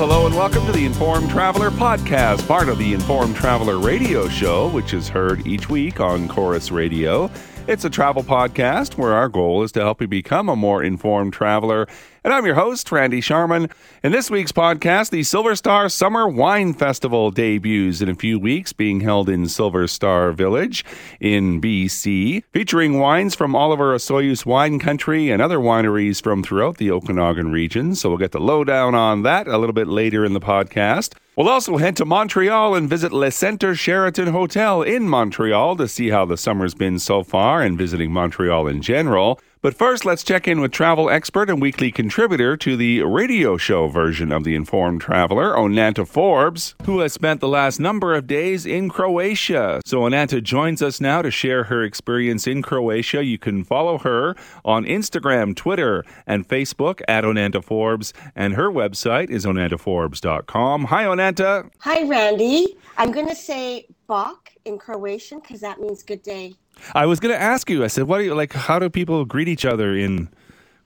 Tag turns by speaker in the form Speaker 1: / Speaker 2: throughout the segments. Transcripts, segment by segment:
Speaker 1: hello, and welcome to the Informed Traveler podcast, part of the Informed Traveler radio show, which is heard each week on Corus Radio. It's a travel podcast where our goal is to help you become a more informed traveler. And I'm your host, Randy Sharman. In this week's podcast, the Silver Star Summer Wine Festival debuts in a few weeks, being held in Silver Star Village in BC, featuring wines from Oliver Osoyoos Wine Country and other wineries from throughout the Okanagan region. So we'll get the lowdown on that a little bit later in the podcast. We'll also head to Montreal and visit Le Centre Sheraton Hotel in Montreal to see how the summer's been so far and visiting Montreal in general. But first, let's check in with travel expert and weekly contributor to the radio show version of The Informed Traveler, Onanta Forbes, who has spent the last number of days in Croatia. So, Onanta joins us now to share her experience in Croatia. You can follow her on Instagram, Twitter, and Facebook at Onanta Forbes, and her website is onantaforbes.com. Hi, Onanta.
Speaker 2: Hi, Randy. I'm going to say Bok in Croatian because that means good day.
Speaker 1: I was going to ask you. I said, "What do you like? How do people greet each other in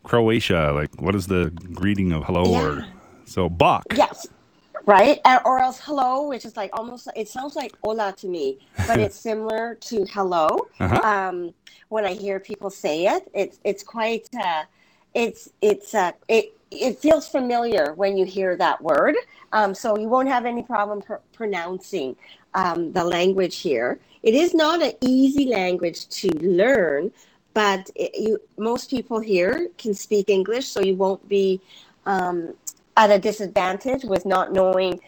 Speaker 1: Croatia? Like, what is the greeting of hello
Speaker 2: Yeah.
Speaker 1: or so bok?
Speaker 2: Yes, right? And, or else hello, which is like almost, it sounds like hola to me, but it's similar to hello.
Speaker 1: Uh-huh.
Speaker 2: Um, when I hear people say it, it's it's quite, uh, it's it's uh, it it feels familiar when you hear that word. Um, so you won't have any problem pr- pronouncing um, the language here. It is not an easy language to learn, but it, you most people here can speak English, so you won't be um, at a disadvantage with not knowing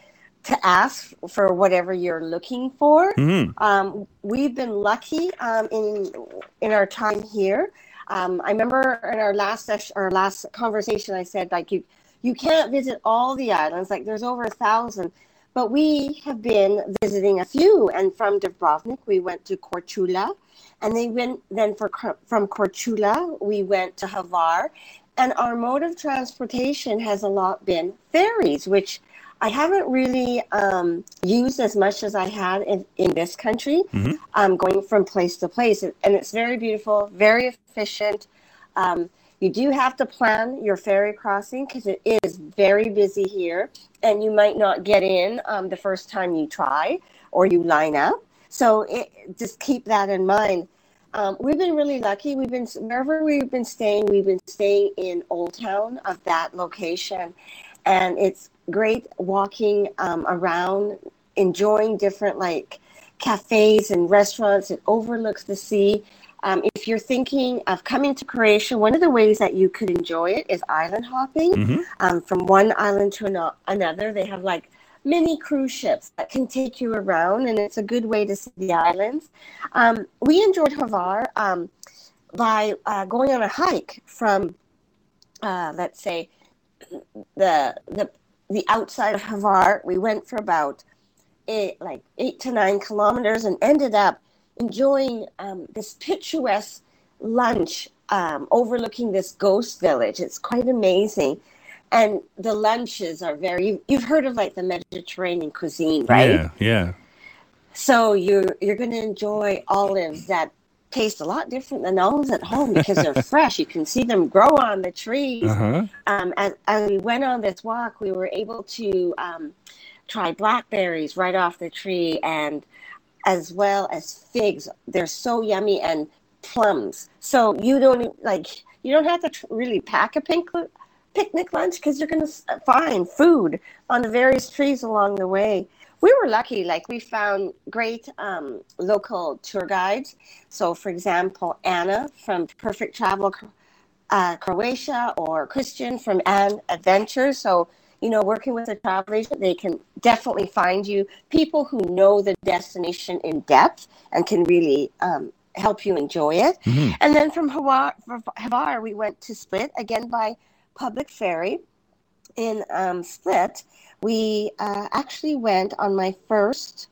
Speaker 2: to ask for whatever you're looking for.
Speaker 1: Mhm.
Speaker 2: Um, we've been lucky um, in in our time here. Um, I remember in our last session, our last conversation, I said like you you can't visit all the islands. Like there's over a thousand, but we have been visiting a few. And from Dubrovnik, we went to Korčula, and they went then for from Korčula we went to Hvar, and our mode of transportation has a lot been ferries, which I haven't really um, used as much as I had in, in this country,
Speaker 1: Mhm.
Speaker 2: um, going from place to place. And it's very beautiful, very efficient. Um, you do have to plan your ferry crossing because it is very busy here, and you might not get in um, the first time you try or you line up. So it, just keep that in mind. Um, we've been really lucky. We've been wherever we've been staying. We've been staying in Old Town of that location, and it's great walking um, around, enjoying different like cafes and restaurants. It overlooks the sea. Um, if you're thinking of coming to Croatia, one of the ways that you could enjoy it is island hopping.
Speaker 1: Mhm.
Speaker 2: Um, from one island to ano- another, they have like mini cruise ships that can take you around, and it's a good way to see the islands. Um, we enjoyed Hvar um, by uh, going on a hike from, uh, let's say, the the the outside of Hvar. We went for about eight, like eight to nine kilometers, and ended up enjoying um, this picturesque lunch um, overlooking this ghost village. It's quite amazing. And the lunches are very, you've heard of like the Mediterranean cuisine, right?
Speaker 1: Yeah, yeah.
Speaker 2: So you're, you're going to enjoy olives that taste a lot different than olives at home because they're fresh. You can see them grow on the trees
Speaker 1: Uh-huh.
Speaker 2: um, as, as we went on this walk, we were able to um, try blackberries right off the tree, and as well as figs. They're so yummy, and plums. So you don't like you don't have to tr- really pack a pink, picnic lunch because you're going to find food on the various trees along the way. We were lucky, like we found great um, local tour guides. So, for example, Anna from Perfect Travel uh, Croatia or Christian from Ann Adventures. So, you know, working with a travel agent, they can definitely find you people who know the destination in depth and can really um, help you enjoy it.
Speaker 1: Mhm.
Speaker 2: And then from Hvar, we went to Split again by public ferry. In um, Split, we uh, actually went on my first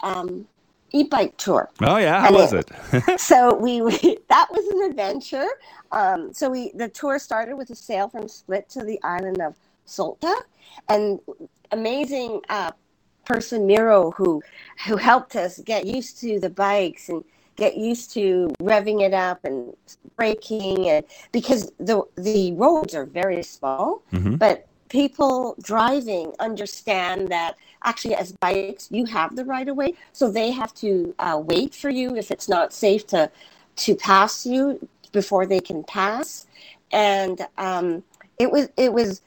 Speaker 2: um, e-bike tour
Speaker 1: Oh yeah, how
Speaker 2: And
Speaker 1: was
Speaker 2: it-
Speaker 1: it?
Speaker 2: so we, we that was an adventure. Um, so we the tour started with a sail from Split to the island of Šolta, and amazing uh, person Miro who who helped us get used to the bikes and get used to revving it up and braking and because the the roads are very small,
Speaker 1: Mhm.
Speaker 2: but people driving understand that actually as bikes you have the right of way so they have to uh, wait for you if it's not safe to to pass you before they can pass and um, it was it was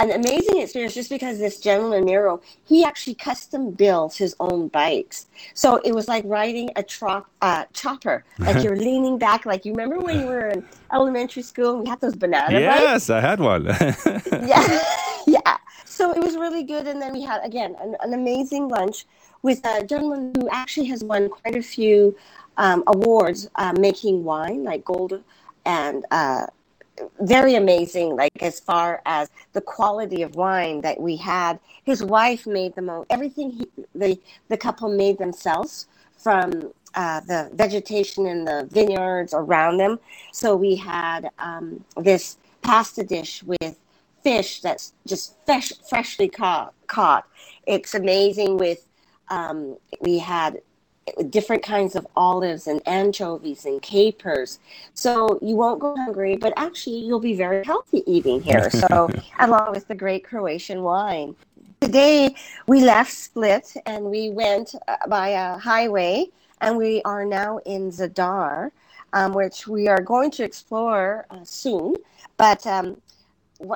Speaker 2: an amazing experience just because this gentleman Miro, he actually custom built his own bikes. So it was like riding a tro- uh, chopper, like you're leaning back. Like you remember when you were in elementary school and we had those banana
Speaker 1: yes,
Speaker 2: bikes?
Speaker 1: I had one.
Speaker 2: yeah, yeah. So it was really good. And then we had again an, an amazing lunch with a gentleman who actually has won quite a few um, awards uh, making wine, like gold and uh, very amazing, like as far as the quality of wine that we had. His wife made the most everything he, the the couple made themselves from uh, the vegetation in the vineyards around them. So we had um, this pasta dish with fish that's just fresh, freshly caught. Caught. It's amazing. With um, we had different kinds of olives and anchovies and capers. So you won't go hungry, but actually you'll be very healthy eating here. So along with the great Croatian wine. Today we left Split and we went uh, by a highway and we are now in Zadar, um, which we are going to explore uh, soon. But um,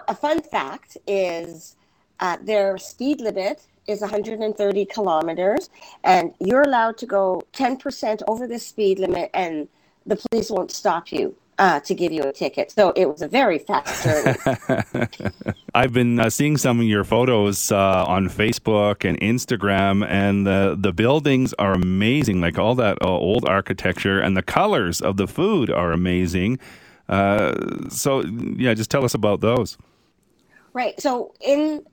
Speaker 2: a fun fact is uh, their speed limit is 130 kilometers, and you're allowed to go 10% over the speed limit, and the police won't stop you. Uh, to give you a ticket. So it was a very fast journey.
Speaker 1: I've been uh, seeing some of your photos uh, on Facebook and Instagram, and the, the buildings are amazing. Like all that uh, old architecture, and the colors of the food are amazing. Uh, so, yeah, just tell us about those.
Speaker 2: Right. So in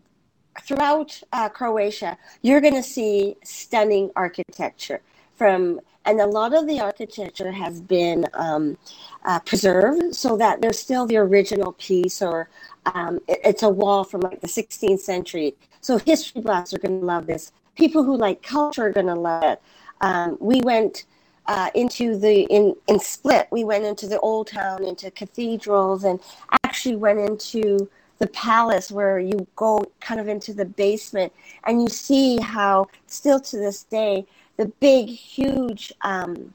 Speaker 2: throughout uh, Croatia, you're going to see stunning architecture from, and a lot of the architecture has been um, uh, preserved so that there's still the original piece, or um, it, it's a wall from like the 16th century. So history buffs are going to love this. People who like culture are going to love it. Um, we went. Uh, into the in in Split, we went into the old town, into cathedrals, and actually went into the palace where you go kind of into the basement and you see how still to this day the big huge um,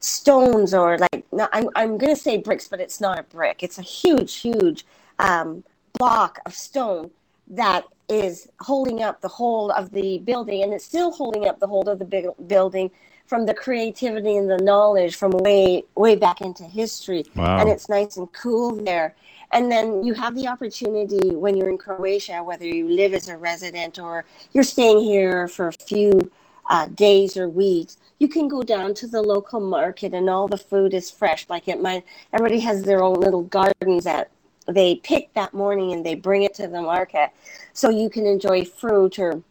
Speaker 2: stones or like I'm, I'm going to say bricks but it's not a brick. It's a huge huge um, block of stone that is holding up the whole of the building and it's still holding up the whole of the big building from the creativity and the knowledge from way way back into history.
Speaker 1: Wow.
Speaker 2: and it's nice and cool there and then you have the opportunity when you're in Croatia, whether you live as a resident or you're staying here for a few uh, days or weeks, you can go down to the local market and all the food is fresh. Like it might, everybody has their own little gardens that they pick that morning and they bring it to the market. So you can enjoy fruit or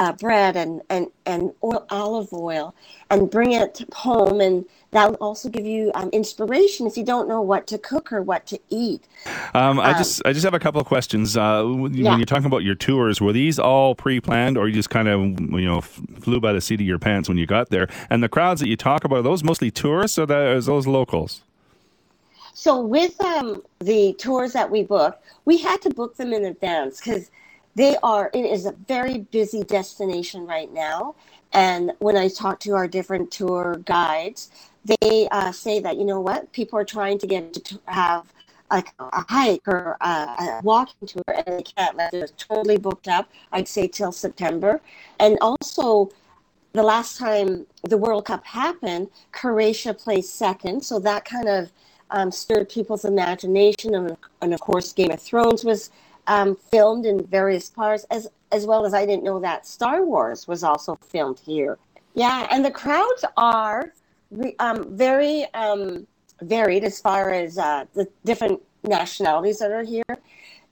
Speaker 2: uh, bread and, and, and oil, olive oil and bring it home and that'll also give you um, inspiration if you don't know what to cook or what to eat.
Speaker 1: Um, I um, just I just have a couple of questions. Uh, when yeah. you're talking about your tours, were these all pre-planned, or you just kind of you know flew by the seat of your pants when you got there? And the crowds that you talk about, are those mostly tourists, or that, is those locals?
Speaker 2: So with um, the tours that we booked, we had to book them in advance because they are. It is a very busy destination right now. And when I talk to our different tour guides, they uh, say that you know what people are trying to get to have like a hike or a, a walking tour and they can't they're totally booked up i'd say till september and also the last time the world cup happened croatia placed second so that kind of um, stirred people's imagination and, and, of course game of thrones was um, filmed in various parts as as well as i didn't know that star wars was also filmed here yeah and the crowds are um, very um, varied as far as uh, the different nationalities that are here.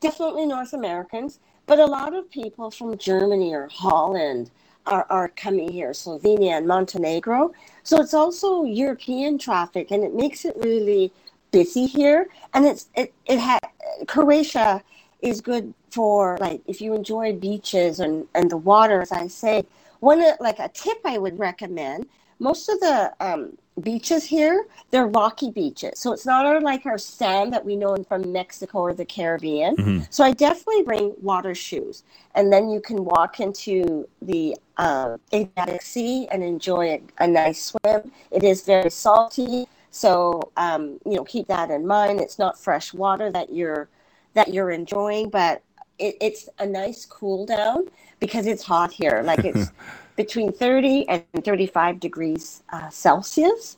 Speaker 2: Definitely North Americans, but a lot of people from Germany or Holland are, are coming here, Slovenia and Montenegro. So it's also European traffic, and it makes it really busy here. And it's it it had Croatia is good for like if you enjoy beaches and and the water, as I say. One like a tip I would recommend most of the um, beaches here, they're rocky beaches. So it's not our, like our sand that we know from Mexico or the Caribbean. Mm-hmm. So I definitely bring water shoes. And then you can walk into the uh, Adriatic Sea and enjoy a, a, nice swim. It is very salty. So, um, you know, keep that in mind. It's not fresh water that you're that you're enjoying, but it, it's a nice cool down because it's hot here. Like it's between 30 and 35 degrees uh, Celsius.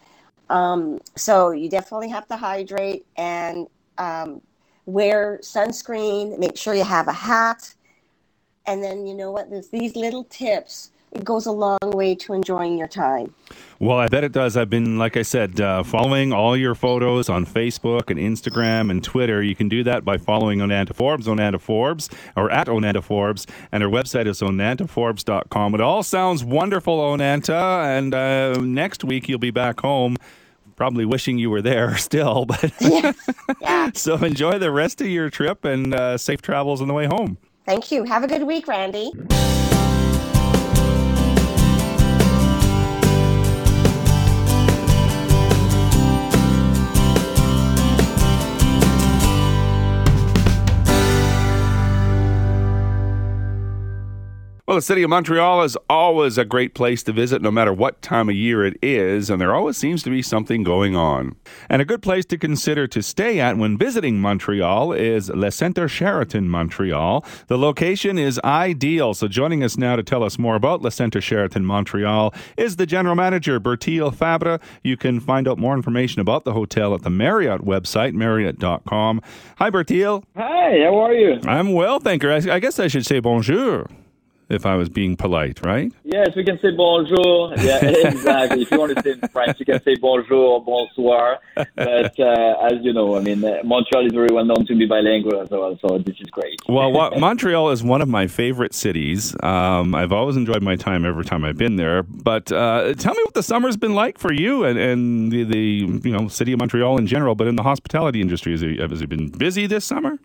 Speaker 2: Um, so you definitely have to hydrate and um, wear sunscreen. Make sure you have a hat. And then you know what? There's these little tips it goes a long way to enjoying your time.
Speaker 1: Well, I bet it does. I've been, like I said, uh, following all your photos on Facebook and Instagram and Twitter. You can do that by following Onanta Forbes, Onanta Forbes, or at Onanta Forbes, and her website is onantaforbes.com. It all sounds wonderful, Onanta, and uh, next week you'll be back home probably wishing you were there still. But
Speaker 2: yeah.
Speaker 1: so enjoy the rest of your trip and uh, safe travels on the way home.
Speaker 2: Thank you. Have a good week, Randy.
Speaker 1: Well, the city of Montreal is always a great place to visit no matter what time of year it is, and there always seems to be something going on. And a good place to consider to stay at when visiting Montreal is Le Centre Sheraton Montreal. The location is ideal, so joining us now to tell us more about Le Centre Sheraton Montreal is the general manager, Bertil Fabre. You can find out more information about the hotel at the Marriott website, marriott.com. Hi, Bertil.
Speaker 3: Hi, how are you?
Speaker 1: I'm well, thank you. I, I guess I should say bonjour if I was being polite, right?
Speaker 3: Yes, we can say bonjour. Yeah, exactly. if you want to say in French, you can say bonjour or bonsoir. But uh, as you know, I mean, uh, Montreal is very well known to be bilingual as well, so this is great.
Speaker 1: Well, what, Montreal is one of my favorite cities. Um, I've always enjoyed my time every time I've been there. But uh, tell me what the summer's been like for you and, and the, the you know city of Montreal in general, but in the hospitality industry. Has it, has it been busy this summer?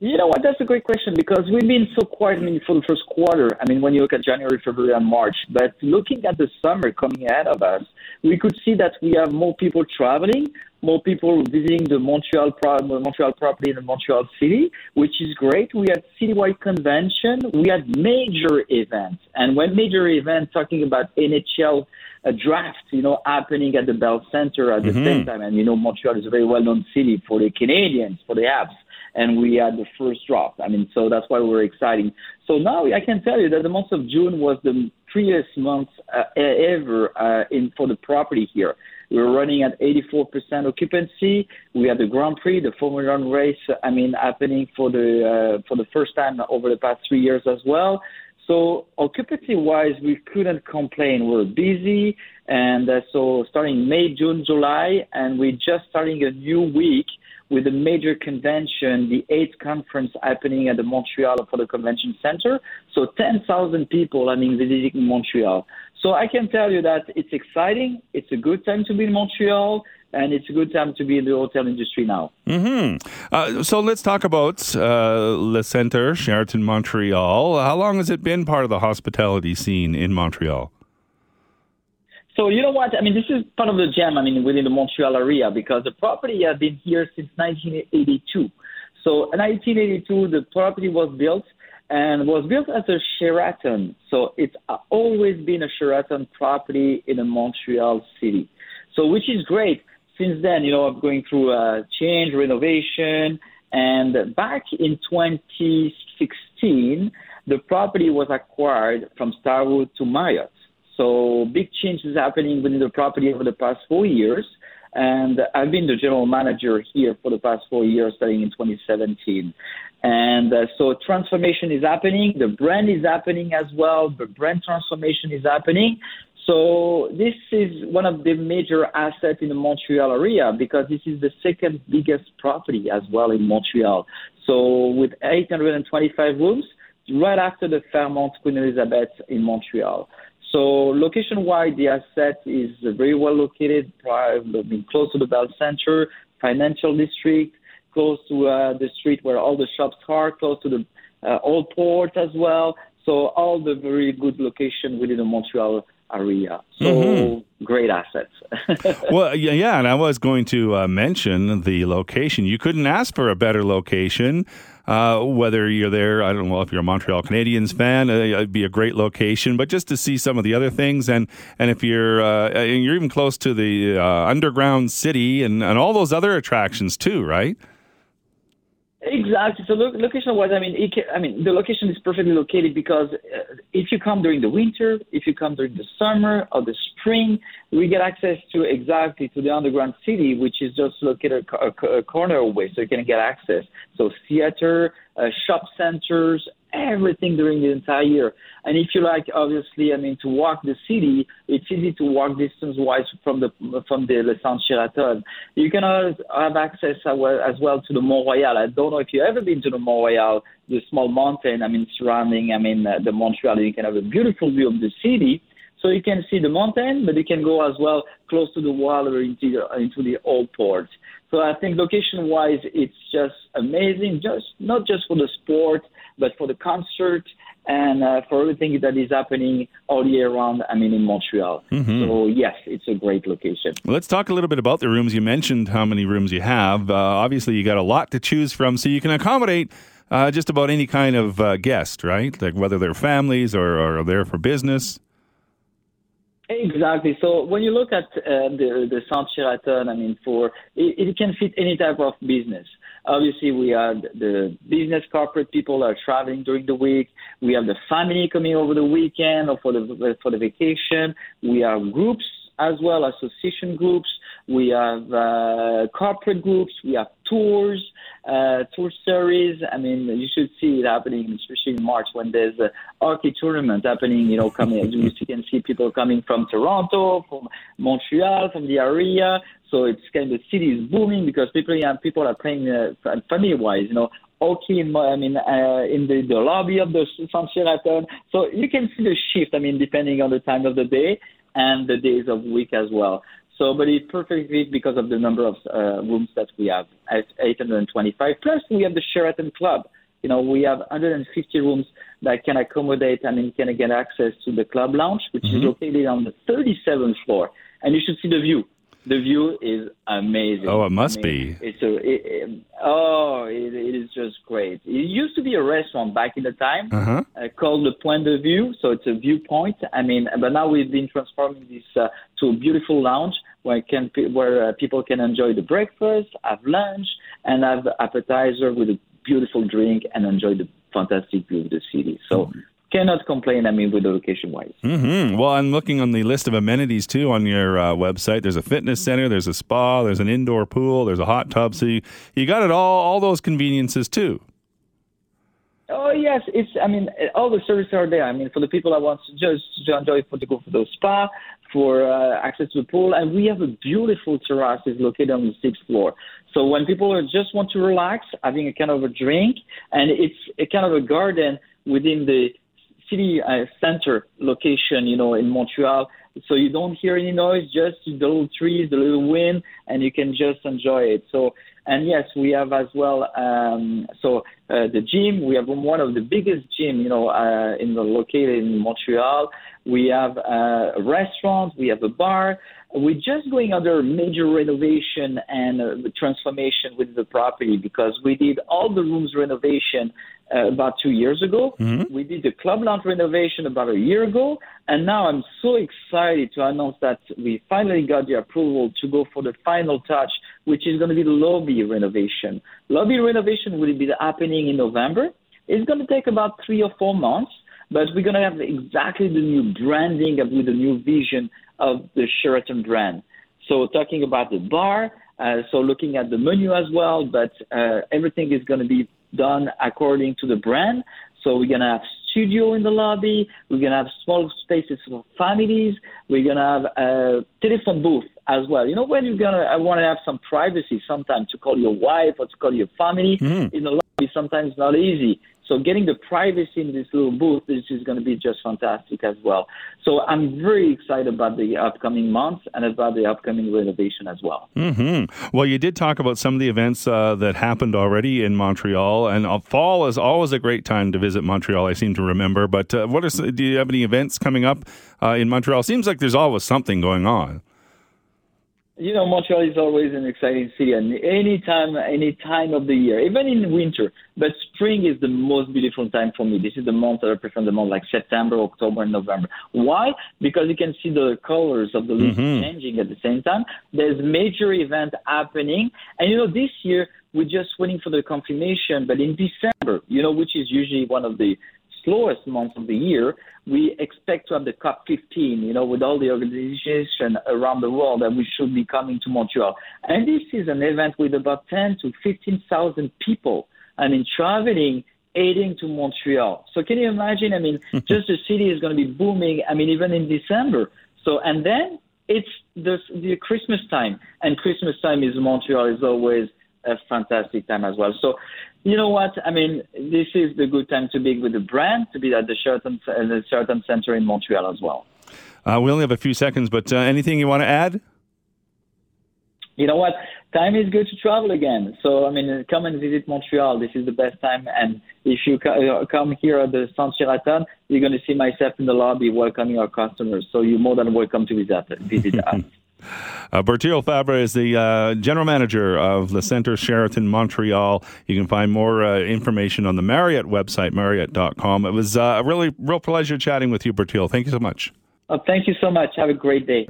Speaker 3: You know what? That's a great question because we've been so quiet. I mean, for the first quarter. I mean, when you look at January, February, and March. But looking at the summer coming ahead of us, we could see that we have more people traveling, more people visiting the Montreal pro- Montreal property in the Montreal city, which is great. We had citywide convention. We had major events, and when major events, talking about NHL a draft, you know, happening at the Bell Center at the mm-hmm. same time. And you know, Montreal is a very well-known city for the Canadians, for the Habs and we had the first drop. I mean, so that's why we're exciting. So now I can tell you that the month of June was the prettiest month uh, ever uh, in for the property here. We were running at 84% occupancy. We had the Grand Prix, the Formula One race. I mean, happening for the uh, for the first time over the past three years as well. So occupancy wise, we couldn't complain. We're busy, and uh, so starting May, June, July, and we're just starting a new week with a major convention, the AIDS conference happening at the Montreal for the Convention Center. So 10,000 people, I mean, visiting Montreal. So I can tell you that it's exciting. It's a good time to be in Montreal and it's a good time to be in the hotel industry now.
Speaker 1: Mm-hmm. Uh, so let's talk about uh, Le Centre Sheraton Montreal. How long has it been part of the hospitality scene in Montreal?
Speaker 3: So you know what? I mean, this is part of the gem. I mean, within the Montreal area because the property has been here since 1982. So in 1982, the property was built and was built as a Sheraton. So it's always been a Sheraton property in the Montreal city. So which is great. Since then, you know, I'm going through a change, renovation, and back in 2016, the property was acquired from Starwood to Marriott. So big changes happening within the property over the past four years. And I've been the general manager here for the past four years, starting in 2017. And uh, so transformation is happening. The brand is happening as well. The brand transformation is happening. So this is one of the major assets in the Montreal area because this is the second biggest property as well in Montreal. So with 825 rooms, right after the Fairmont Queen Elizabeth in Montreal. So location-wise, the asset is very well located, close to the Bell Center, financial district, close to uh, the street where all the shops are, close to the uh, old port as well. So all the very good location within the Montreal area. So mm-hmm. great assets.
Speaker 1: well, yeah, and I was going to uh, mention the location. You couldn't ask for a better location. Uh, whether you're there, I don't know if you're a Montreal Canadiens fan, uh, it'd be a great location. But just to see some of the other things, and and if you're uh, you're even close to the uh, underground city and and all those other attractions too, right?
Speaker 3: Exactly. So location wise, I mean, can, I mean, the location is perfectly located because uh, if you come during the winter, if you come during the summer or the spring, we get access to exactly to the underground city, which is just located a, a, a corner away, so you can get access. So theater, uh, shop centers, everything during the entire year. And if you like, obviously, I mean, to walk the city, it's easy to walk distance wise from the from the Le Centre Sheraton. You can have access as well to the Mont Royal. I don't know if you've ever been to the Mont Royal, the small mountain. I mean, surrounding, I mean, the Montreal. You can have a beautiful view of the city. So you can see the mountain, but you can go as well close to the water into the, into the old port. So I think location-wise, it's just amazing. Just not just for the sport, but for the concert and uh, for everything that is happening all year round. I mean, in Montreal. Mm-hmm. So yes, it's a great location.
Speaker 1: Let's talk a little bit about the rooms. You mentioned how many rooms you have. Uh, obviously, you got a lot to choose from, so you can accommodate. Uh, just about any kind of uh, guest, right? Like whether they're families or, or are there for business.
Speaker 3: Exactly. So when you look at uh, the the Centre Sheraton, I mean, for it, it, can fit any type of business. Obviously, we have the business corporate people are traveling during the week. We have the family coming over the weekend or for the for the vacation. We have groups as well, association groups. We have uh, corporate groups. We have tours, uh, tour series. I mean, you should see it happening, especially in March when there's a hockey tournament happening. You know, coming you can see people coming from Toronto, from Montreal, from the area. So it's kind of the city is booming because people yeah, people are playing uh, family wise. You know, hockey in I mean uh, in the, the lobby of the Centre Sheraton. So you can see the shift. I mean, depending on the time of the day and the days of week as well. So, but it's perfectly because of the number of uh, rooms that we have at 825. Plus, we have the Sheraton Club. You know, we have 150 rooms that can accommodate and mean, can get access to the club lounge, which mm-hmm. is located on the 37th floor. And you should see the view. The view is amazing.
Speaker 1: Oh, it must
Speaker 3: be. It's a it, it, oh, it, it is just great. It used to be a restaurant back in the time uh-huh. uh, called the Point de Vue, so it's a viewpoint. I mean, but now we've been transforming this uh, to a beautiful lounge where can where uh, people can enjoy the breakfast, have lunch, and have appetizer with a beautiful drink and enjoy the fantastic view of the city. So. Cannot complain. I mean, with the location wise.
Speaker 1: Mm-hmm. Well, I'm looking on the list of amenities too on your uh, website. There's a fitness center, there's a spa, there's an indoor pool, there's a hot tub. So you, you got it all, all those conveniences too.
Speaker 3: Oh yes, it's. I mean, all the services are there. I mean, for the people that want to just to enjoy for to go for the spa, for uh, access to the pool, and we have a beautiful terrace is located on the sixth floor. So when people just want to relax, having a kind of a drink, and it's a kind of a garden within the city uh, center location, you know, in Montreal. So you don't hear any noise, just the little trees, the little wind, and you can just enjoy it. So, and yes, we have as well. Um, so uh, the gym, we have one of the biggest gym, you know, uh, in the located in Montreal. We have uh, a restaurant, we have a bar. We're just going under major renovation and uh, transformation with the property because we did all the rooms renovation uh, about two years ago. Mm-hmm. We did the club lounge renovation about a year ago, and now I'm so excited to announce that we finally got the approval to go for the final touch, which is going to be the lobby renovation. Lobby renovation will be happening in November. It's going to take about three or four months, but we're going to have exactly the new branding with the new vision of the Sheraton brand. So talking about the bar, uh, so looking at the menu as well, but uh, everything is going to be done according to the brand. So we're gonna have studio in the lobby. We're gonna have small spaces for families. We're gonna have a telephone booth as well. You know, when you're gonna I want to have some privacy sometimes to call your wife or to call your family mm. in the lobby. Sometimes not easy. So getting the privacy in this little booth is just going to be just fantastic as well. So I'm very excited about the upcoming months and about the upcoming renovation as well.
Speaker 1: Mm-hmm. Well, you did talk about some of the events uh, that happened already in Montreal, and uh, fall is always a great time to visit Montreal. I seem to remember. But uh, what are do you have any events coming up uh, in Montreal? Seems like there's always something going on
Speaker 3: you know, Montreal is always an exciting city, and any time, any time of the year, even in winter. But spring is the most beautiful time for me. This is the month that I prefer the month, like September, October, and November. Why? Because you can see the colors of the leaves mm-hmm. changing at the same time. There's major event happening, and you know, this year we're just waiting for the confirmation. But in December, you know, which is usually one of the slowest months of the year, we expect to have the COP15, you know, with all the organizations around the world that we should be coming to Montreal. And this is an event with about 10 to 15,000 people, I mean, traveling, aiding to Montreal. So can you imagine? I mean, just the city is going to be booming. I mean, even in December. So, and then it's the, the Christmas time, and Christmas time is Montreal is always a fantastic time as well. So you know what? I mean, this is the good time to be with the brand, to be at the Sheraton, uh, the Sheraton Center in Montreal as well.
Speaker 1: Uh, we only have a few seconds, but uh, anything you want to add?
Speaker 3: You know what? Time is good to travel again. So, I mean, come and visit Montreal. This is the best time. And if you uh, come here at the Centre Sheraton, you're going to see myself in the lobby welcoming our customers. So, you're more than welcome to visit, visit us.
Speaker 1: Uh, Bertil Fabre is the uh, general manager of the Centre Sheraton Montreal. You can find more uh, information on the Marriott website, marriott.com. It was uh, a really real pleasure chatting with you, Bertil. Thank you so much.
Speaker 3: Oh, thank you so much. Have a great day.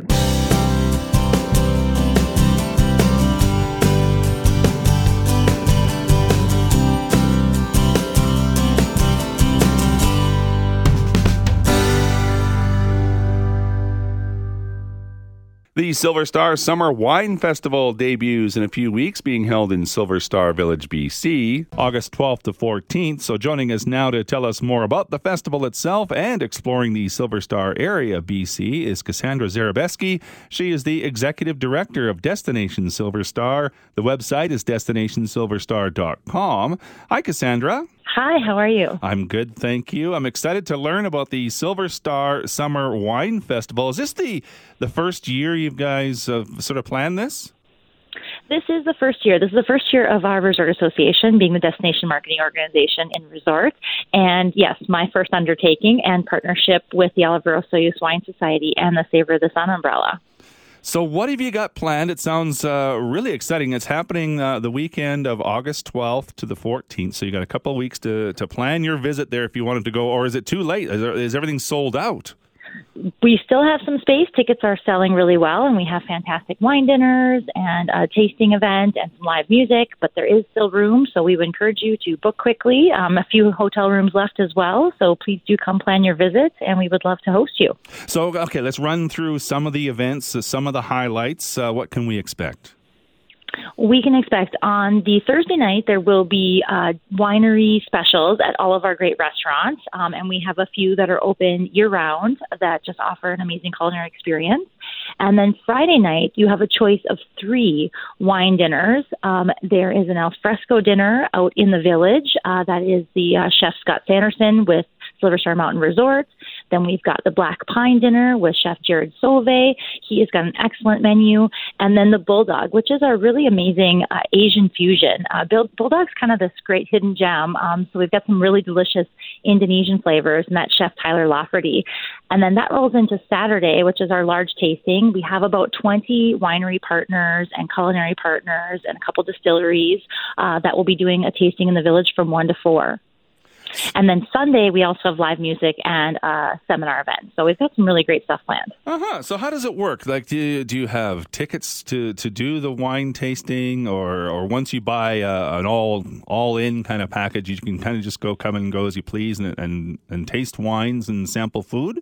Speaker 1: The Silver Star Summer Wine Festival debuts in a few weeks, being held in Silver Star Village, BC, August 12th to 14th. So, joining us now to tell us more about the festival itself and exploring the Silver Star area BC is Cassandra Zarabeski. She is the executive director of Destination Silver Star. The website is destinationsilverstar.com. Hi, Cassandra.
Speaker 4: Hi, how are you?
Speaker 1: I'm good, thank you. I'm excited to learn about the Silver Star Summer Wine Festival. Is this the the first year you guys uh, sort of planned this?
Speaker 4: This is the first year. This is the first year of our resort association, being the destination marketing organization in resorts. And yes, my first undertaking and partnership with the Oliver Osoyoos Wine Society and the Savor of the Sun umbrella.
Speaker 1: So, what have you got planned? It sounds uh, really exciting. It's happening uh, the weekend of August 12th to the 14th. So, you got a couple of weeks to, to plan your visit there if you wanted to go, or is it too late? Is, there, is everything sold out?
Speaker 4: We still have some space. Tickets are selling really well, and we have fantastic wine dinners and a tasting event and some live music. But there is still room, so we would encourage you to book quickly. Um, a few hotel rooms left as well, so please do come plan your visit, and we would love to host you.
Speaker 1: So, okay, let's run through some of the events, uh, some of the highlights. Uh, what can we expect?
Speaker 4: We can expect on the Thursday night there will be uh, winery specials at all of our great restaurants, um, and we have a few that are open year round that just offer an amazing culinary experience. And then Friday night you have a choice of three wine dinners. Um, there is an alfresco dinner out in the village uh, that is the uh, chef Scott Sanderson with Silver Star Mountain Resorts. Then we've got the Black Pine Dinner with Chef Jared Sauvé. He has got an excellent menu. And then the Bulldog, which is our really amazing uh, Asian fusion. Uh, Bulldog's kind of this great hidden gem. Um, so we've got some really delicious Indonesian flavors, and that's Chef Tyler Lafferty. And then that rolls into Saturday, which is our large tasting. We have about 20 winery partners and culinary partners and a couple distilleries uh, that will be doing a tasting in the village from 1 to 4. And then Sunday, we also have live music and a seminar event. So we've got some really great stuff planned.
Speaker 1: Uh huh. So how does it work? Like, do you, do you have tickets to, to do the wine tasting, or or once you buy uh, an all all in kind of package, you can kind of just go come and go as you please and and, and taste wines and sample food?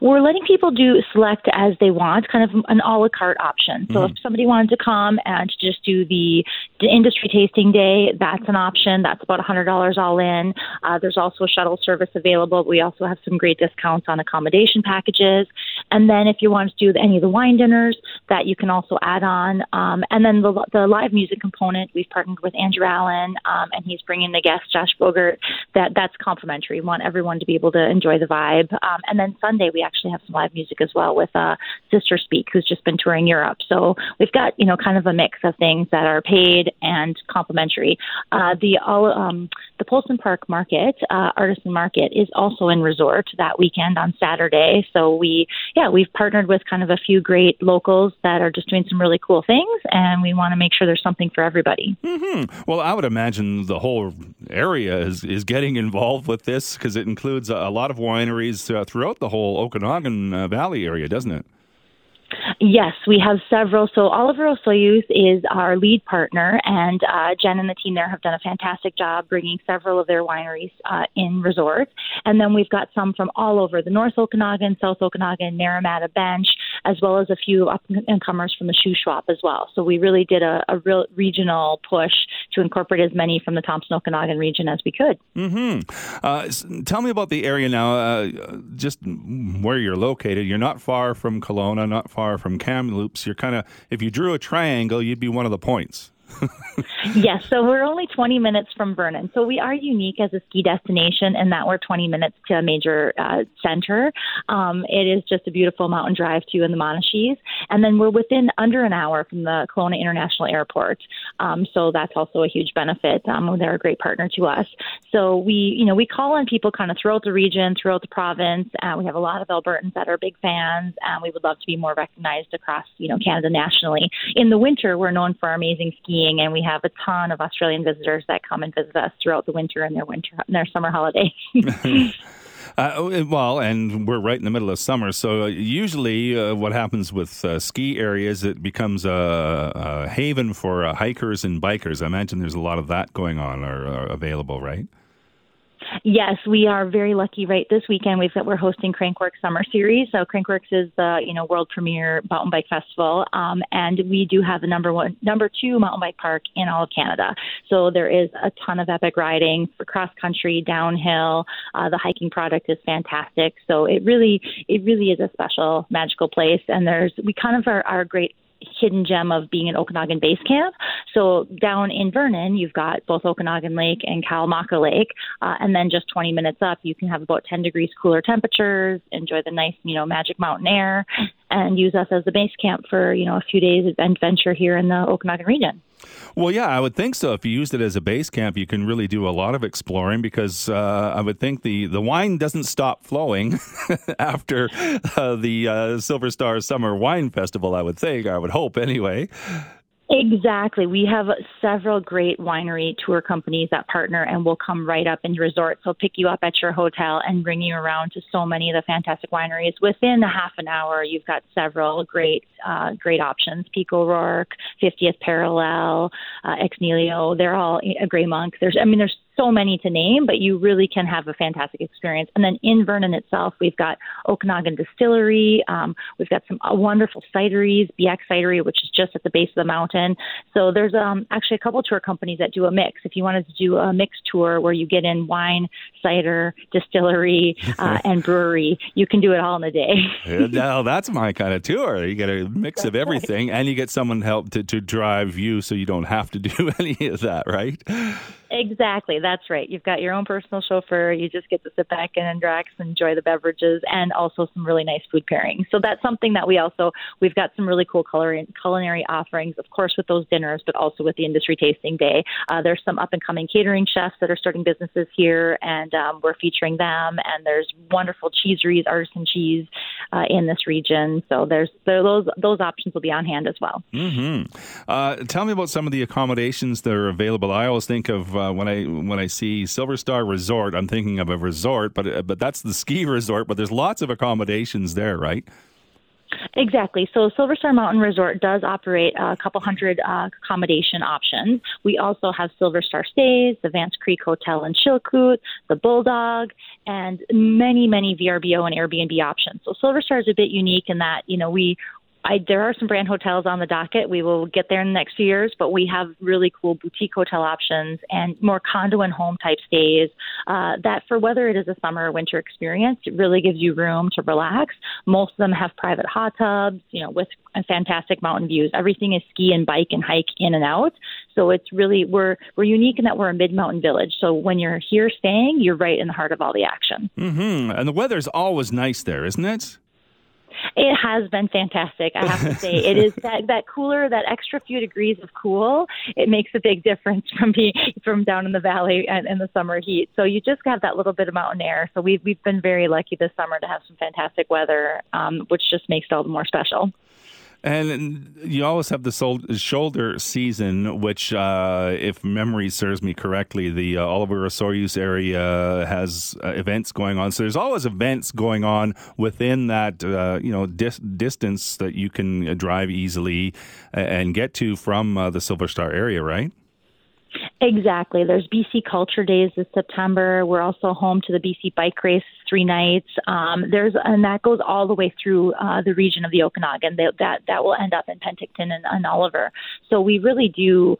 Speaker 4: We're letting people do select as they want, kind of an a la carte option. So mm-hmm. if somebody wanted to come and just do the industry tasting day, that's an option. That's about $100 all in. Uh, there's also a shuttle service available. We also have some great discounts on accommodation packages. And then if you want to do any of the wine dinners, that you can also add on. Um, and then the, the live music component, we've partnered with Andrew Allen, um, and he's bringing the guest Josh Bogert. That that's complimentary. We want everyone to be able to enjoy the vibe. Um, and then Sunday we actually have some live music as well with uh, Sister Speak, who's just been touring Europe. So we've got you know kind of a mix of things that are paid and complimentary. Uh, the all um, the Polson Park Market, uh, Artisan Market, is also in resort that weekend on Saturday. So we yeah we've partnered with kind of a few great locals that are just doing some really cool things, and we want to make sure there's something for everybody.
Speaker 1: Mm-hmm. Well, I would imagine the whole area is is getting involved with this because it includes a, a, lot of wineries uh, throughout the whole Okanagan uh, Valley area, doesn't it?
Speaker 4: Yes, we have several. So Oliver Osoyoos is our lead partner, and uh, Jen and the team there have done a fantastic job bringing several of their wineries uh, in resorts. And then we've got some from all over the North Okanagan, South Okanagan, Naramata Bench, as well as a few up and comers from the Shoe Shuswap as well. So we really did a, a real regional push to incorporate as many from the Thompson Okanagan region as we could.
Speaker 1: Mm-hmm. Uh, tell me about the area now, uh, just where you're located. You're not far from Kelowna, not far from Kamloops. You're kind of, if you drew a triangle, you'd be one of the points.
Speaker 4: Yes, so we're only 20 minutes from Vernon. So we are unique as a ski destination in that we're 20 minutes to a major uh, center. Um, it is just a beautiful mountain drive to in the Monashees. And then we're within under an hour from the Kelowna International Airport. Um, so that's also a huge benefit. Um, they're a great partner to us. So we, you know, we call on people kind of throughout the region, throughout the province. Uh, we have a lot of Albertans that are big fans, and we would love to be more recognized across, you know, Canada nationally. In the winter, we're known for our amazing skiing, and we have a ton of Australian visitors that come and visit us throughout the winter and their winter, and their summer holidays.
Speaker 1: Uh, oh, well, and we're right in the middle of summer, so uh, usually uh, what happens with uh, ski areas, it becomes a, a haven for uh, hikers and bikers. I imagine there's a lot of that going on or, or available, right?
Speaker 4: Yes, we are very lucky. Right this weekend, we've got, we're hosting Crankworx Summer Series. So Crankworx is the you know world premier mountain bike festival, um, and we do have the number one, number two mountain bike park in all of Canada. So there is a ton of epic riding for cross country, downhill. Uh, the hiking product is fantastic. So it really, it really is a special, magical place. And there's we kind of are, are great hidden gem of being an Okanagan base camp. So down in Vernon, you've got both Okanagan Lake and Kalamalka Lake, uh, and then just 20 minutes up, you can have about 10 degrees cooler temperatures, enjoy the nice, you know, magic mountain air, and use us as the base camp for you know a few days of adventure here in the Okanagan region.
Speaker 1: Well, yeah, I would think so. If you used it as a base camp, you can really do a lot of exploring because uh, I would think the, the wine doesn't stop flowing after uh, the uh, Silver Star Summer Wine Festival. I would think, I would hope, anyway.
Speaker 4: Exactly. We have several great winery tour companies that partner and will come right up in your resort. So pick you up at your hotel and bring you around to so many of the fantastic wineries. Within a half an hour, you've got several great, uh, great options. Peak O'Rourke, 50th Parallel, uh, Ex Nihilo. They're all a Grey Monk. There's, I mean, there's so many to name, but you really can have a fantastic experience. And then in Vernon itself, we've got Okanagan Distillery. Um, we've got some uh, wonderful cideries, BX Cidery, which is just at the base of the mountain. So there's um, actually a couple tour companies that do a mix. If you wanted to do a mixed tour where you get in wine, cider, distillery, uh, and brewery, you can do it all in a day.
Speaker 1: now that's my kind of tour. You get a mix of everything, and you get someone to help to, to drive you, so you don't have to do any of that, right?
Speaker 4: Exactly, that's right. You've got your own personal chauffeur. You just get to sit back and relax, and enjoy the beverages, and also some really nice food pairings. So that's something that we also we've got some really cool culinary offerings, of course, with those dinners, but also with the industry tasting day. Uh, there's some up and coming catering chefs that are starting businesses here, and um, we're featuring them. And there's wonderful cheeseries, artisan cheese uh, in this region. So there's there, those those options will be on hand as well.
Speaker 1: Mm-hmm. Uh, tell me about some of the accommodations that are available. I always think of uh, when I when I see Silver Star Resort, I'm thinking of a resort, but uh, but that's the ski resort. But there's lots of accommodations there, right?
Speaker 4: Exactly. So Silver Star Mountain Resort does operate a couple hundred uh, accommodation options. We also have Silver Star Stays, the Vance Creek Hotel in Chilkoot, the Bulldog, and many, many VRBO and Airbnb options. So Silver Star is a bit unique in that, you know, we I, there are some brand hotels on the docket. We will get there in the next few years, but we have really cool boutique hotel options and more condo and home type stays. Uh, that for whether it is a summer or winter experience, it really gives you room to relax. Most of them have private hot tubs, you know, with fantastic mountain views. Everything is ski and bike and hike in and out. So it's really we're we're unique in that we're a mid mountain village. So when you're here staying, you're right in the heart of all the action.
Speaker 1: Mm-hmm. And the weather's always nice there, isn't it?
Speaker 4: It has been fantastic. I have to say, it is that that cooler, that extra few degrees of cool. It makes a big difference from being from down in the valley and in the summer heat. So you just have that little bit of mountain air. So we've we've been very lucky this summer to have some fantastic weather, um, which just makes it all the more special.
Speaker 1: And you always have the sol- shoulder season, which, uh, if memory serves me correctly, the uh, Oliver Osoyoos area has uh, events going on. So there's always events going on within that, uh, you know, dis- distance that you can drive easily and get to from uh, the Silver Star area, right?
Speaker 4: Exactly. There's BC Culture Days this September. We're also home to the BC Bike Race three nights. Um, there's and that goes all the way through uh, the region of the Okanagan. They, that that will end up in Penticton and, and Oliver. So we really do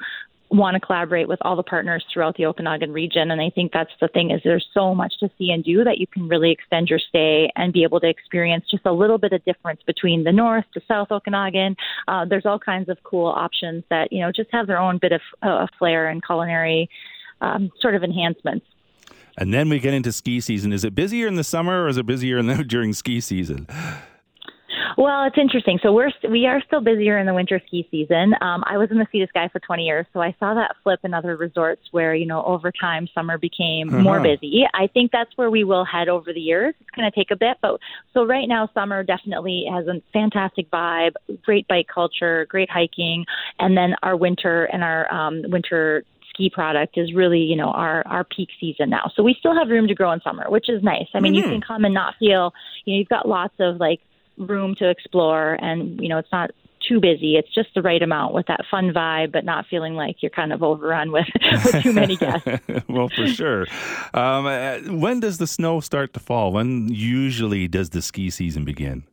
Speaker 4: want to collaborate with all the partners throughout the Okanagan region. And I think that's the thing is there's so much to see and do that you can really extend your stay and be able to experience just a little bit of difference between the north to south Okanagan. Uh, there's all kinds of cool options that, you know, just have their own bit of uh, flair and culinary um, sort of enhancements.
Speaker 1: And then we get into ski season. Is it busier in the summer or is it busier the, during ski season?
Speaker 4: Well, it's interesting. So we're we are still busier in the winter ski season. Um, I was in the Sea to Sky for 20 years, so I saw that flip in other resorts where you know over time summer became uh-huh. more busy. I think that's where we will head over the years. It's going to take a bit, but so right now summer definitely has a fantastic vibe, great bike culture, great hiking, and then our winter and our um, winter ski product is really, you know, our our peak season now. So we still have room to grow in summer, which is nice. I mean, mm-hmm. you can come and not feel, you know, you've got lots of like room to explore and you know it's not too busy. It's just the right amount with that fun vibe, but not feeling like you're kind of overrun with, with too many guests.
Speaker 1: well, for sure. Um, uh, when does the snow start to fall? When usually does the ski season begin?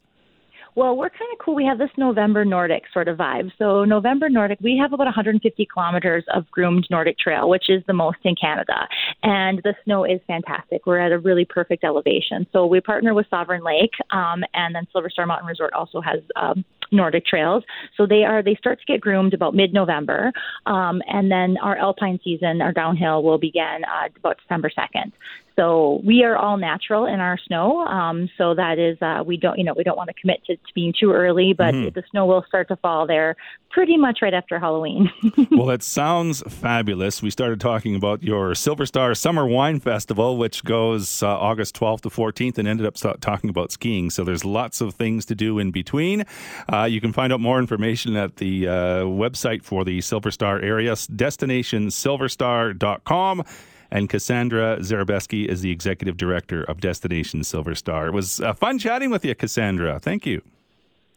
Speaker 4: Well, we're kind of cool. We have this November Nordic sort of vibe. So, November Nordic, we have about 150 kilometers of groomed Nordic trail, which is the most in Canada. And the snow is fantastic. We're at a really perfect elevation. So, we partner with Sovereign Lake, um, and then Silver Star Mountain Resort also has um, Nordic trails. So they are they start to get groomed about mid November, um, and then our alpine season, our downhill, will begin uh, about December second. So we are all natural in our snow. Um, so that is, uh, we don't, you know, we don't want to commit to, to being too early, but mm-hmm. the snow will start to fall there pretty much right after Halloween.
Speaker 1: well, it sounds fabulous. We started talking about your Silver Star Summer Wine Festival, which goes uh, August 12th to 14th, and ended up talking about skiing. So there's lots of things to do in between. Uh, you can find out more information at the uh, website for the Silver Star area, destinationsilverstar.com. And Cassandra Zarabeski is the executive director of Destination Silver Star. It was uh, fun chatting with you, Cassandra. Thank you.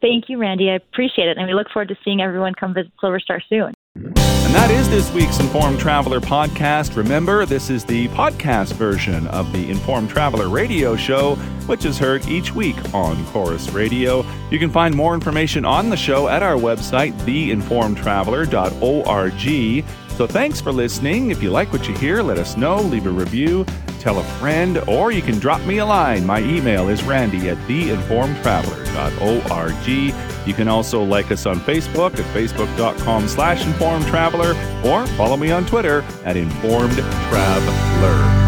Speaker 4: Thank you, Randy. I appreciate it. And we look forward to seeing everyone come visit Silver Star soon.
Speaker 1: And that is this week's Informed Traveler podcast. Remember, this is the podcast version of the Informed Traveler radio show, which is heard each week on Corus Radio. You can find more information on the show at our website, theinformedtraveler.org. So thanks for listening. If you like what you hear, let us know, leave a review, tell a friend, or you can drop me a line. My email is randy at theinformedtraveler.org. You can also like us on Facebook at facebook.com slash informedtraveler or follow me on Twitter at informedtraveler.